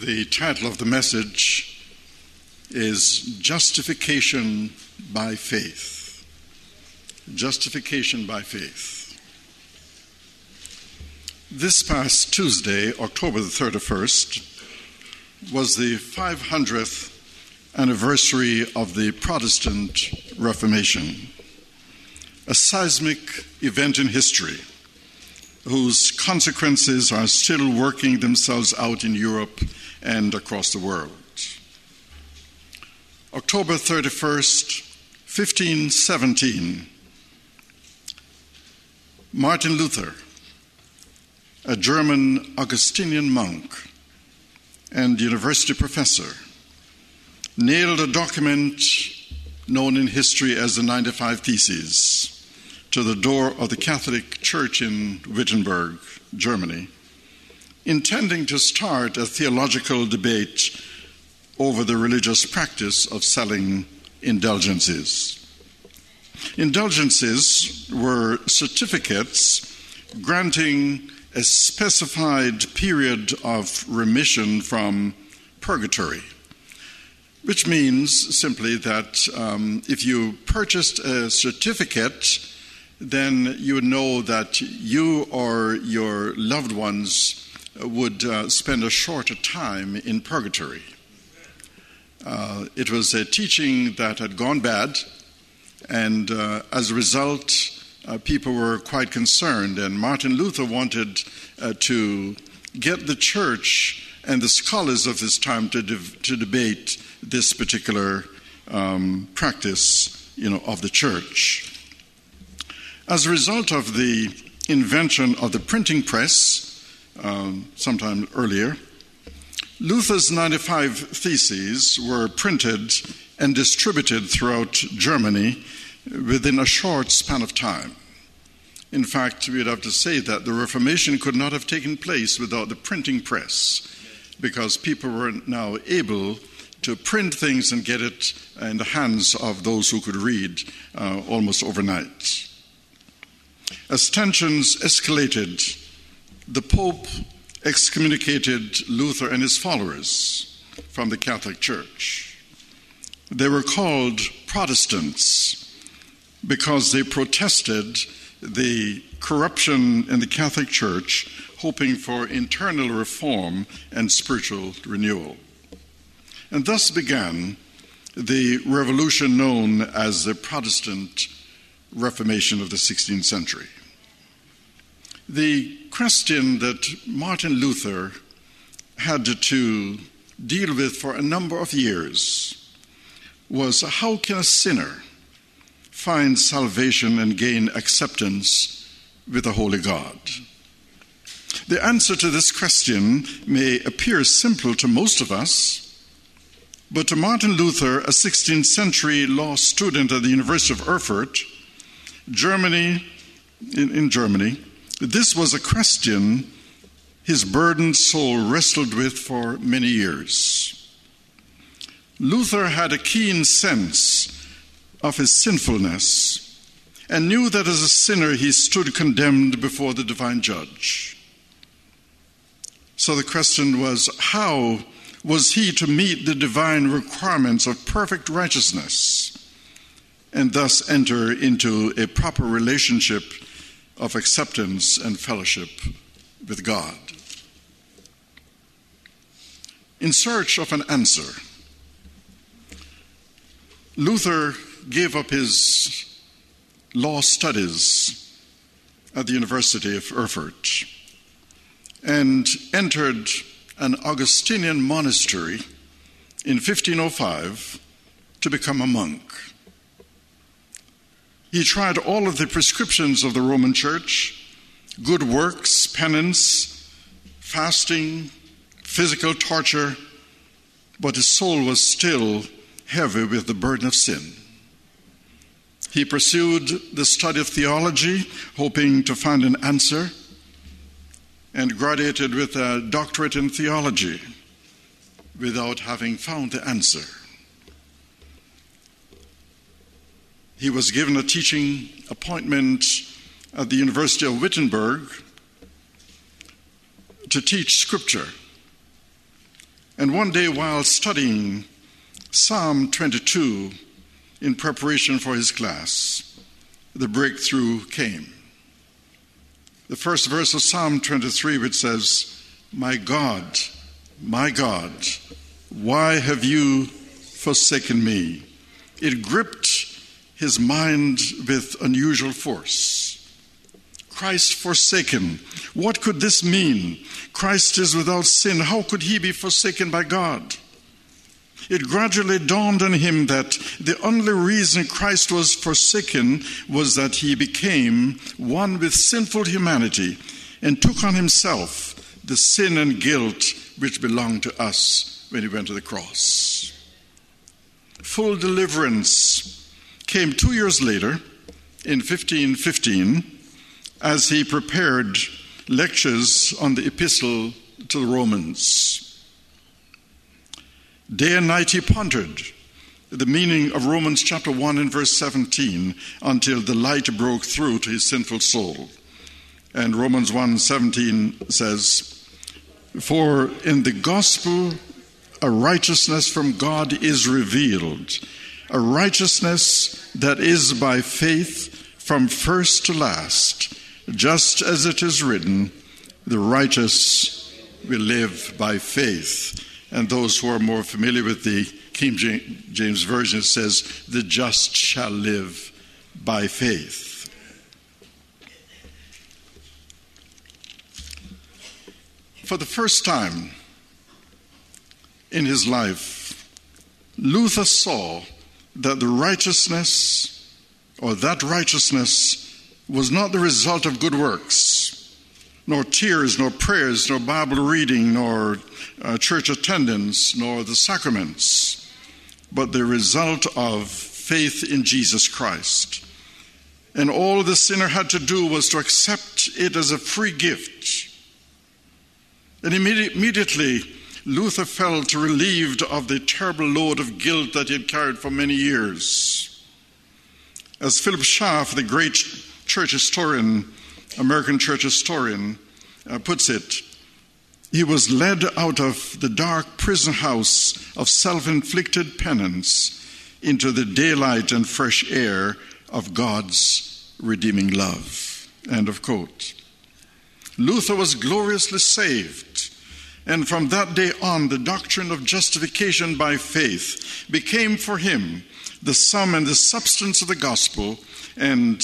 The title of the message is Justification by Faith. Justification by Faith. This past Tuesday, October the 31st, was the 500th anniversary of the Protestant Reformation, a seismic event in history whose consequences are still working themselves out in Europe and across the world. October 31st, 1517, Martin Luther, a German Augustinian monk and university professor, nailed a document known in history as the 95 Theses to the door of the Catholic Church in Wittenberg, Germany, intending to start a theological debate over the religious practice of selling indulgences. Indulgences were certificates granting a specified period of remission from purgatory, which means simply that um, if you purchased a certificate, then you know that you or your loved ones would uh, spend a shorter time in purgatory. Uh, it was a teaching that had gone bad, and uh, as a result, uh, people were quite concerned. And Martin Luther wanted uh, to get the church and the scholars of his time to, de- to debate this particular um, practice, you know, of the church. As a result of the invention of the printing press, um, sometime earlier, Luther's 95 theses were printed and distributed throughout Germany within a short span of time. In fact, we'd have to say that the Reformation could not have taken place without the printing press, because people were now able to print things and get it in the hands of those who could read uh, almost overnight. As tensions escalated, the Pope excommunicated Luther and his followers from the Catholic Church. They were called Protestants because they protested the corruption in the Catholic Church, hoping for internal reform and spiritual renewal. And thus began the revolution known as the Protestant Reformation of the 16th century. The question that Martin Luther had to deal with for a number of years was how can a sinner find salvation and gain acceptance with the Holy God? The answer to this question may appear simple to most of us, but to Martin Luther, a 16th century law student at the University of Erfurt, Germany, in, in Germany, this was a question his burdened soul wrestled with for many years. Luther had a keen sense of his sinfulness and knew that as a sinner he stood condemned before the divine judge. So the question was how was he to meet the divine requirements of perfect righteousness and thus enter into a proper relationship of acceptance and fellowship with God? In search of an answer, Luther gave up his law studies at the University of Erfurt and entered an Augustinian monastery in 1505 to become a monk. He tried all of the prescriptions of the Roman Church good works, penance, fasting, physical torture, but his soul was still heavy with the burden of sin. He pursued the study of theology, hoping to find an answer, and graduated with a doctorate in theology without having found the answer. He was given a teaching appointment at the University of Wittenberg to teach scripture. And one day, while studying Psalm 22 in preparation for his class, the breakthrough came. The first verse of Psalm 23, which says, My God, my God, why have you forsaken me? It gripped his mind with unusual force. Christ forsaken. What could this mean? Christ is without sin. How could he be forsaken by God? It gradually dawned on him that the only reason Christ was forsaken was that he became one with sinful humanity and took on himself the sin and guilt which belonged to us when he went to the cross. Full deliverance came two years later in 1515 as he prepared lectures on the epistle to the Romans. Day and night he pondered the meaning of Romans chapter 1 and verse 17 until the light broke through to his sinful soul. And Romans 1:17 says, "For in the gospel a righteousness from God is revealed, a righteousness that is by faith from first to last, just as it is written, the righteous will live by faith." And those who are more familiar with the King James Version says, the just shall live by faith. For the first time in his life, Luther saw that the righteousness or that righteousness was not the result of good works, nor tears, nor prayers, nor Bible reading, nor uh, church attendance, nor the sacraments, but the result of faith in Jesus Christ. And all the sinner had to do was to accept it as a free gift. And immediately, Luther felt relieved of the terrible load of guilt that he had carried for many years. As Philip Schaff, the great church historian, American church historian, uh, puts it, he was led out of the dark prison house of self inflicted penance into the daylight and fresh air of God's redeeming love. End of quote. Luther was gloriously saved. And from that day on, the doctrine of justification by faith became for him the sum and the substance of the gospel and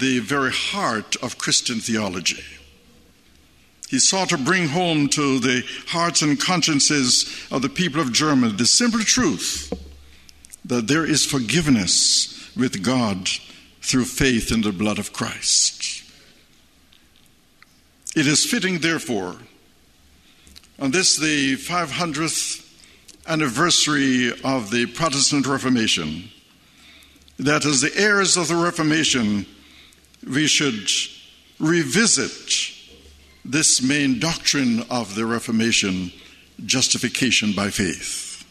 the very heart of Christian theology. He sought to bring home to the hearts and consciences of the people of Germany the simple truth that there is forgiveness with God through faith in the blood of Christ. It is fitting, therefore, on this, the 500th anniversary of the Protestant Reformation, that as the heirs of the Reformation, we should revisit this main doctrine of the Reformation justification by faith.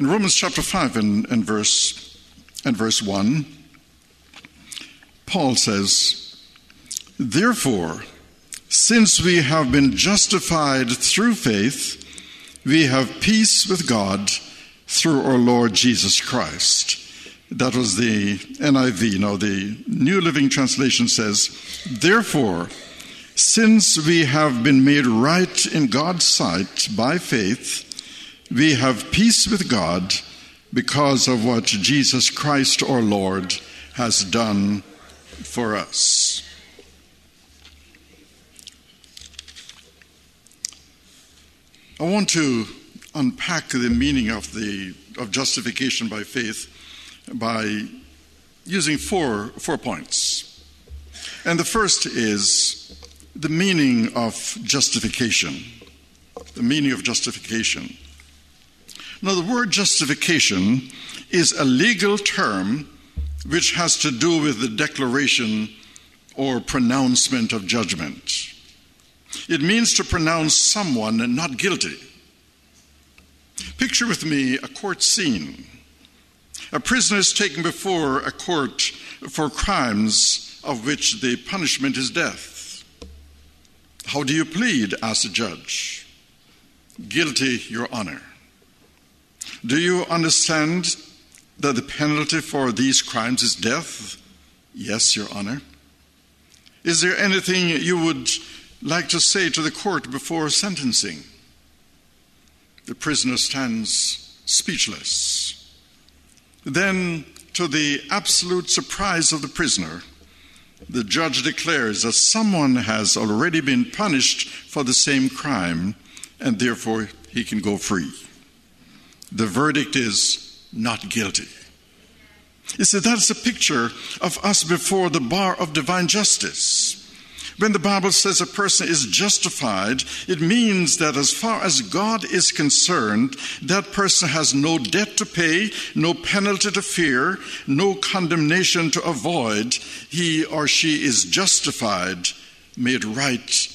In Romans chapter 5 and, and, verse, and verse 1, Paul says, Therefore, since we have been justified through faith, we have peace with God through our Lord Jesus Christ. That was the NIV. Now, the New Living Translation says, Therefore, since we have been made right in God's sight by faith, we have peace with God because of what Jesus Christ our Lord has done for us. I want to unpack the meaning of the of justification by faith by using four, four points. And the first is the meaning of justification. The meaning of justification. Now, the word justification is a legal term which has to do with the declaration or pronouncement of judgment. It means to pronounce someone not guilty. Picture with me a court scene. A prisoner is taken before a court for crimes of which the punishment is death. How do you plead? asked the judge. Guilty, Your Honor. Do you understand that the penalty for these crimes is death? Yes, Your Honor. Is there anything you would like to say to the court before sentencing? The prisoner stands speechless. Then, to the absolute surprise of the prisoner, the judge declares that someone has already been punished for the same crime and therefore he can go free. The verdict is not guilty. You see, that's a picture of us before the bar of divine justice. When the Bible says a person is justified, it means that as far as God is concerned, that person has no debt to pay, no penalty to fear, no condemnation to avoid. He or she is justified, made right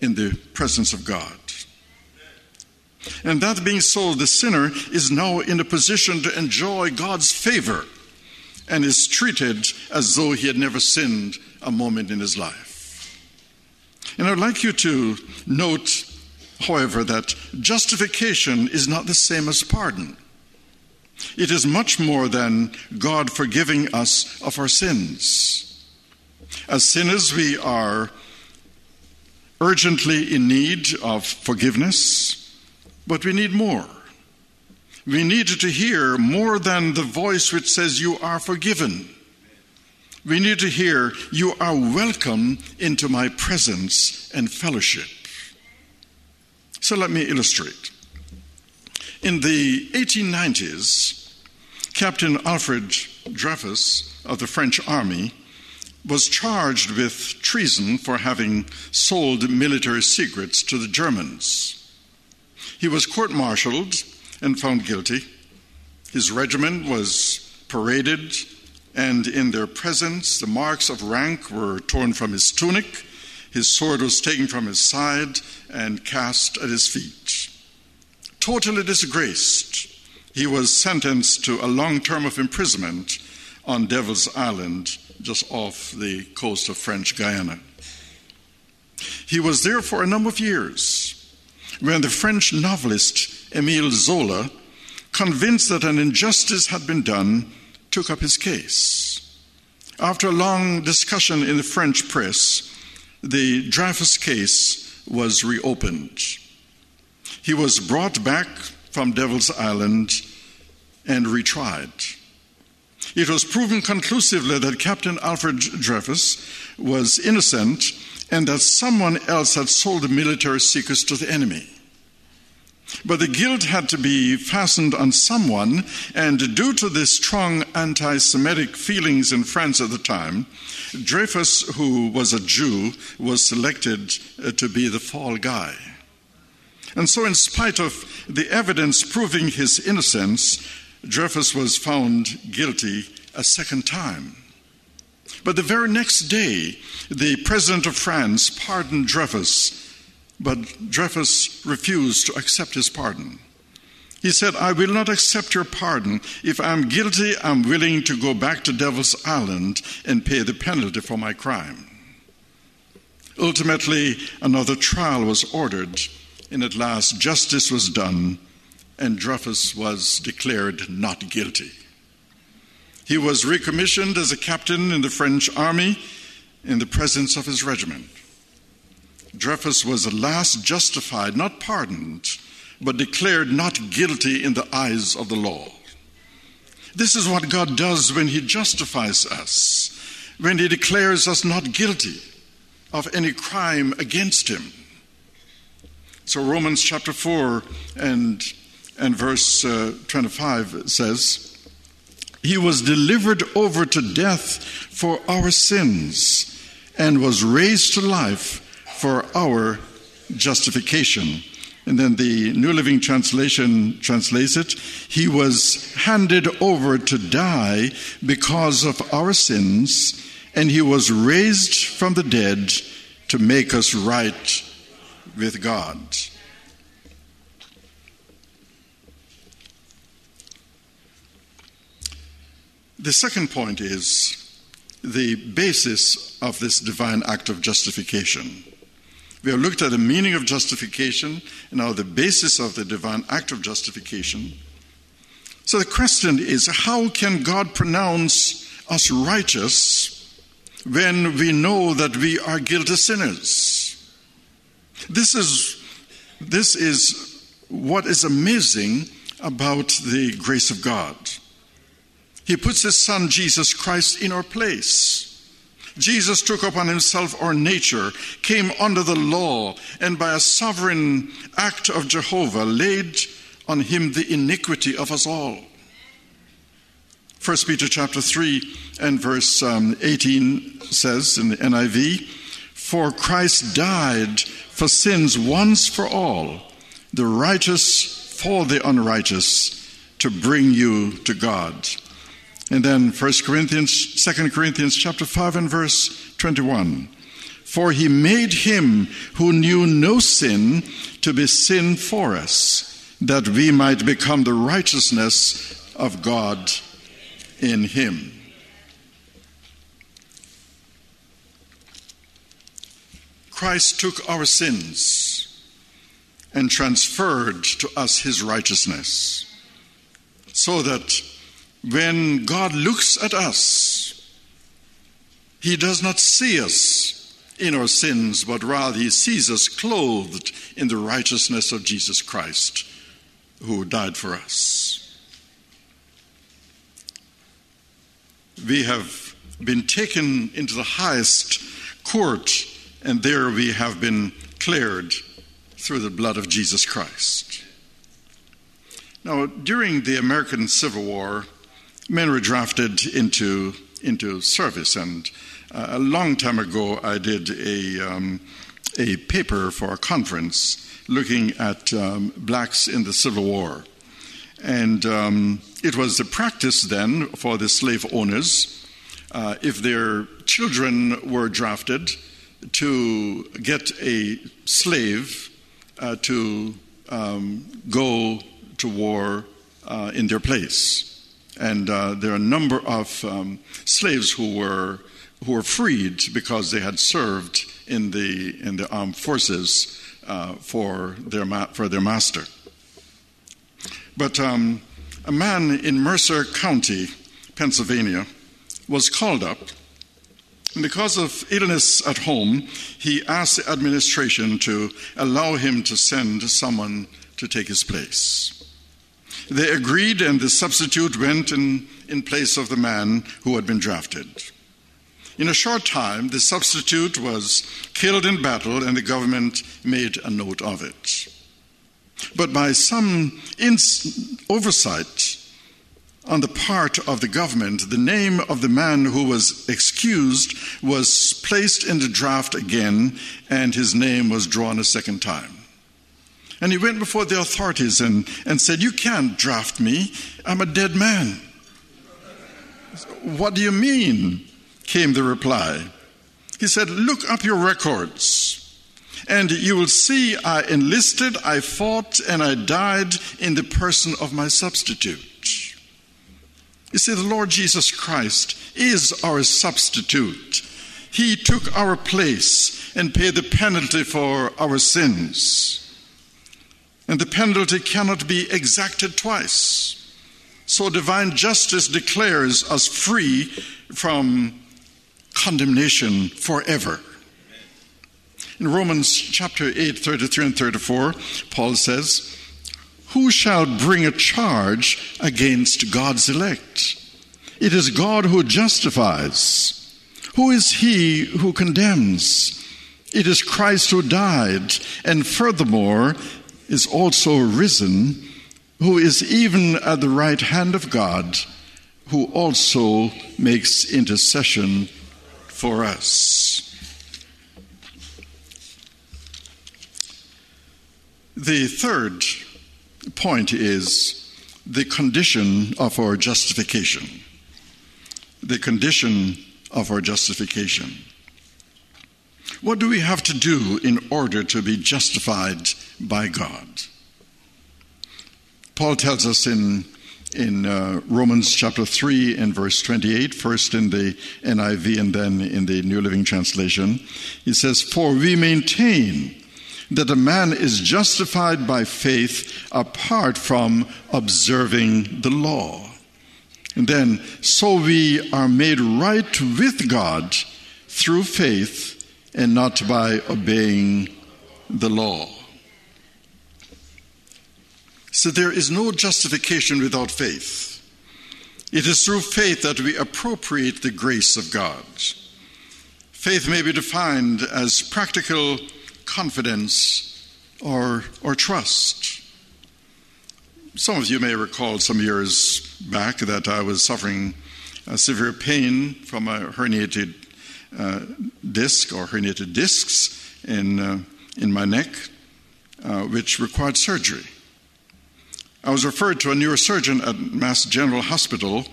in the presence of God. And that being so, the sinner is now in a position to enjoy God's favor and is treated as though he had never sinned a moment in his life. And I'd like you to note, however, that justification is not the same as pardon. It is much more than God forgiving us of our sins. As sinners, we are urgently in need of forgiveness, but we need more. We need to hear more than the voice which says, You are forgiven. We need to hear, You are welcome into my presence and fellowship. So let me illustrate. In the 1890s, Captain Alfred Dreyfus of the French Army was charged with treason for having sold military secrets to the Germans. He was court martialed and found guilty. His regiment was paraded, and in their presence, the marks of rank were torn from his tunic. His sword was taken from his side and cast at his feet. Totally disgraced, he was sentenced to a long term of imprisonment on Devil's Island, just off the coast of French Guiana. He was there for a number of years when the French novelist Emile Zola, convinced that an injustice had been done, took up his case. After a long discussion in the French press, the Dreyfus case was reopened. He was brought back from Devil's Island and retried. It was proven conclusively that Captain Alfred Dreyfus was innocent and that someone else had sold the military secrets to the enemy. But the guilt had to be fastened on someone, and due to the strong anti Semitic feelings in France at the time, Dreyfus, who was a Jew, was selected uh, to be the fall guy. And so, in spite of the evidence proving his innocence, Dreyfus was found guilty a second time. But the very next day, the president of France pardoned Dreyfus but Dreyfus refused to accept his pardon. He said, I will not accept your pardon. If I'm guilty, I'm willing to go back to Devil's Island and pay the penalty for my crime. Ultimately, another trial was ordered, and at last justice was done, and Dreyfus was declared not guilty. He was recommissioned as a captain in the French army in the presence of his regiment. Dreyfus was at last justified, not pardoned, but declared not guilty in the eyes of the law. This is what God does when He justifies us, when He declares us not guilty of any crime against Him. So, Romans chapter 4 and, and verse uh, 25 says, He was delivered over to death for our sins and was raised to life for our justification. And then the New Living Translation translates it He was handed over to die because of our sins, and He was raised from the dead to make us right with God. The second point is the basis of this divine act of justification. We have looked at the meaning of justification and now the basis of the divine act of justification. So the question is how can God pronounce us righteous when we know that we are guilty sinners? This is, this is what is amazing about the grace of God. He puts his son Jesus Christ in our place. Jesus took upon himself our nature, came under the law, and by a sovereign act of Jehovah laid on him the iniquity of us all. 1 Peter chapter 3 and verse um, 18 says in the NIV, For Christ died for sins once for all, the righteous for the unrighteous, to bring you to God. And then 1 Corinthians, 2 Corinthians chapter 5 and verse 21. For he made him who knew no sin to be sin for us, that we might become the righteousness of God in him. Christ took our sins and transferred to us his righteousness so that when God looks at us, He does not see us in our sins, but rather He sees us clothed in the righteousness of Jesus Christ, who died for us. We have been taken into the highest court, and there we have been cleared through the blood of Jesus Christ. Now, during the American Civil War, men were drafted into into service. And uh, a long time ago, I did a um, a paper for a conference looking at um, blacks in the Civil War, and um, it was the practice then for the slave owners, uh, if their children were drafted, to get a slave uh, to um, go to war uh, in their place. And uh, there are a number of um, slaves who were, who were freed because they had served in the, in the armed forces uh, for, their ma- for their master. But um, a man in Mercer County, Pennsylvania, was called up. And because of illness at home, he asked the administration to allow him to send someone to take his place. They agreed, and the substitute went in, in place of the man who had been drafted. In a short time, the substitute was killed in battle, and the government made a note of it. But by some ins- oversight on the part of the government, the name of the man who was excused was placed in the draft again, and his name was drawn a second time. And he went before the authorities and, and said, You can't draft me. I'm a dead man. What do you mean? came the reply. He said, Look up your records, and you will see I enlisted, I fought, and I died in the person of my substitute. You see, the Lord Jesus Christ is our substitute. He took our place and paid the penalty for our sins and the penalty cannot be exacted twice. So divine justice declares us free from condemnation forever. In Romans chapter 8, 33 and 34, Paul says, Who shall bring a charge against God's elect? It is God who justifies. Who is he who condemns? It is Christ who died, and furthermore, is also risen, who is even at the right hand of God, who also makes intercession for us. The third point is the condition of our justification. The condition of our justification. What do we have to do in order to be justified by God? Paul tells us in, in uh, Romans chapter 3 and verse 28, first in the NIV and then in the New Living Translation, he says, For we maintain that a man is justified by faith apart from observing the law. And then, so we are made right with God through faith and not by obeying the law. So there is no justification without faith. It is through faith that we appropriate the grace of God. Faith may be defined as practical confidence or, or trust. Some of you may recall some years back that I was suffering severe pain from a herniated uh, disc or herniated discs in, uh, in my neck, uh, which required surgery. I was referred to a neurosurgeon at Mass General Hospital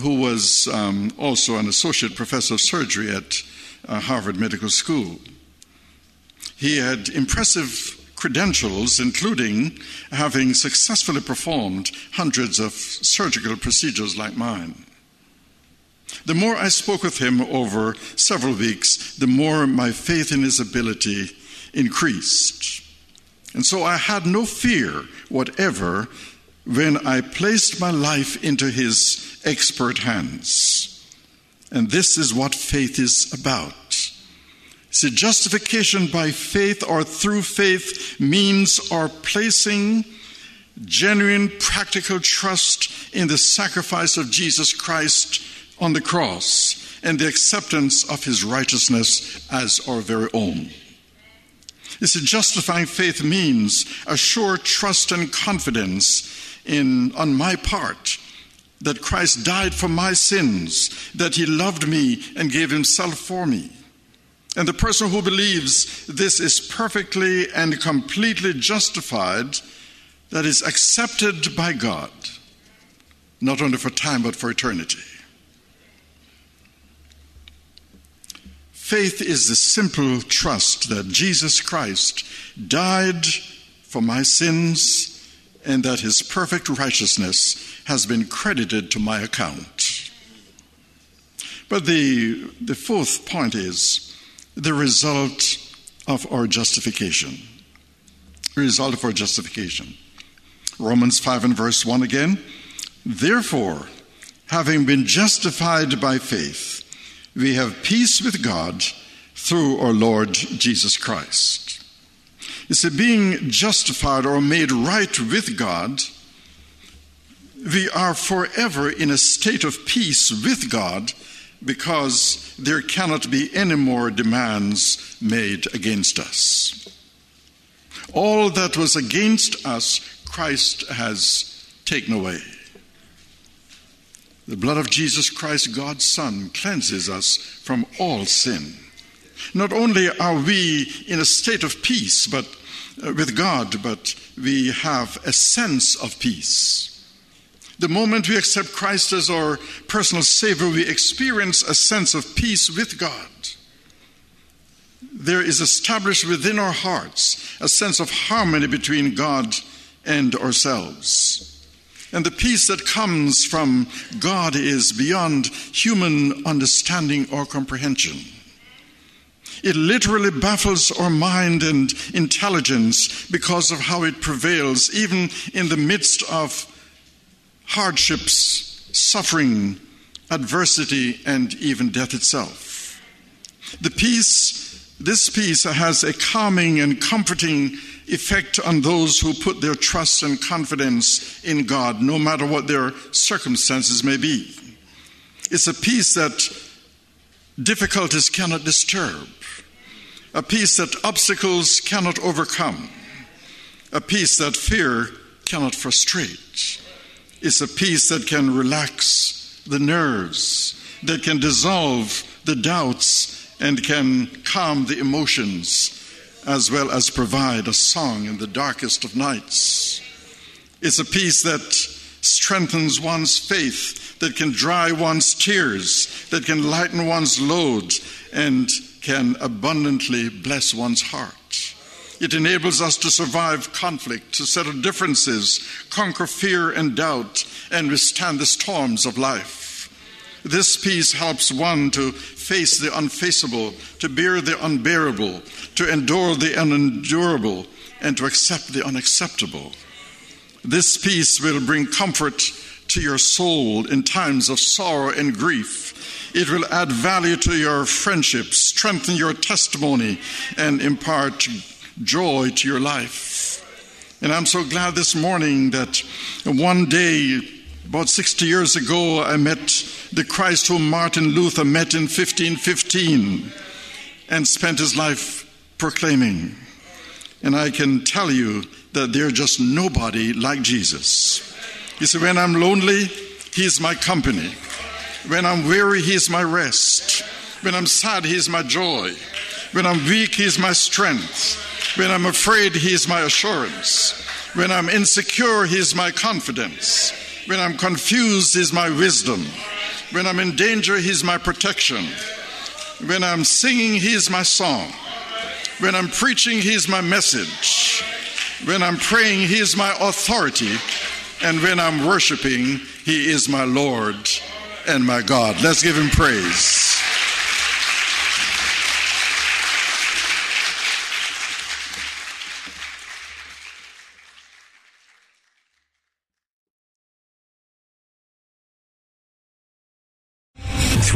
who was um, also an associate professor of surgery at uh, Harvard Medical School. He had impressive credentials, including having successfully performed hundreds of surgical procedures like mine. The more I spoke with him over several weeks, the more my faith in his ability increased. And so I had no fear whatever when I placed my life into his expert hands. And this is what faith is about. See, justification by faith or through faith means our placing genuine practical trust in the sacrifice of Jesus Christ on the cross and the acceptance of his righteousness as our very own. You see, justifying faith means a sure trust and confidence in, on my part that Christ died for my sins, that he loved me and gave himself for me. And the person who believes this is perfectly and completely justified, that is accepted by God, not only for time but for eternity. Faith is the simple trust that Jesus Christ died for my sins and that his perfect righteousness has been credited to my account. But the, the fourth point is the result of our justification. The result of our justification. Romans 5 and verse 1 again. Therefore, having been justified by faith, we have peace with God through our Lord Jesus Christ. You see, being justified or made right with God, we are forever in a state of peace with God because there cannot be any more demands made against us. All that was against us, Christ has taken away. The blood of Jesus Christ, God's Son, cleanses us from all sin. Not only are we in a state of peace but uh, with God, but we have a sense of peace. The moment we accept Christ as our personal Savior, we experience a sense of peace with God. There is established within our hearts a sense of harmony between God and ourselves. And the peace that comes from God is beyond human understanding or comprehension. It literally baffles our mind and intelligence because of how it prevails, even in the midst of hardships, suffering, adversity, and even death itself. The peace, this peace has a calming and comforting effect on those who put their trust and confidence in God, no matter what their circumstances may be. It's a peace that difficulties cannot disturb, a peace that obstacles cannot overcome, a peace that fear cannot frustrate. It's a peace that can relax the nerves, that can dissolve the doubts, and can calm the emotions as well as provide a song in the darkest of nights. It's a peace that strengthens one's faith, that can dry one's tears, that can lighten one's load, and can abundantly bless one's heart. It enables us to survive conflict, to settle differences, conquer fear and doubt, and withstand the storms of life. This peace helps one to face the unfaceable, to bear the unbearable, to endure the unendurable, and to accept the unacceptable. This peace will bring comfort to your soul in times of sorrow and grief. It will add value to your friendships, strengthen your testimony, and impart joy to your life. And I'm so glad this morning that one day, about 60 years ago, I met the Christ whom Martin Luther met in 1515 and spent his life proclaiming. And I can tell you that there's just nobody like Jesus. He said, When I'm lonely, He's my company. When I'm weary, He's my rest. When I'm sad, He's my joy. When I'm weak, He's my strength. When I'm afraid, He's my assurance. When I'm insecure, He's my confidence. When I'm confused, He's my wisdom. When I'm in danger, He's my protection. When I'm singing, He's my song. When I'm preaching, He's my message. When I'm praying, He is my authority. And when I'm worshiping, He is my Lord and my God. Let's give Him praise.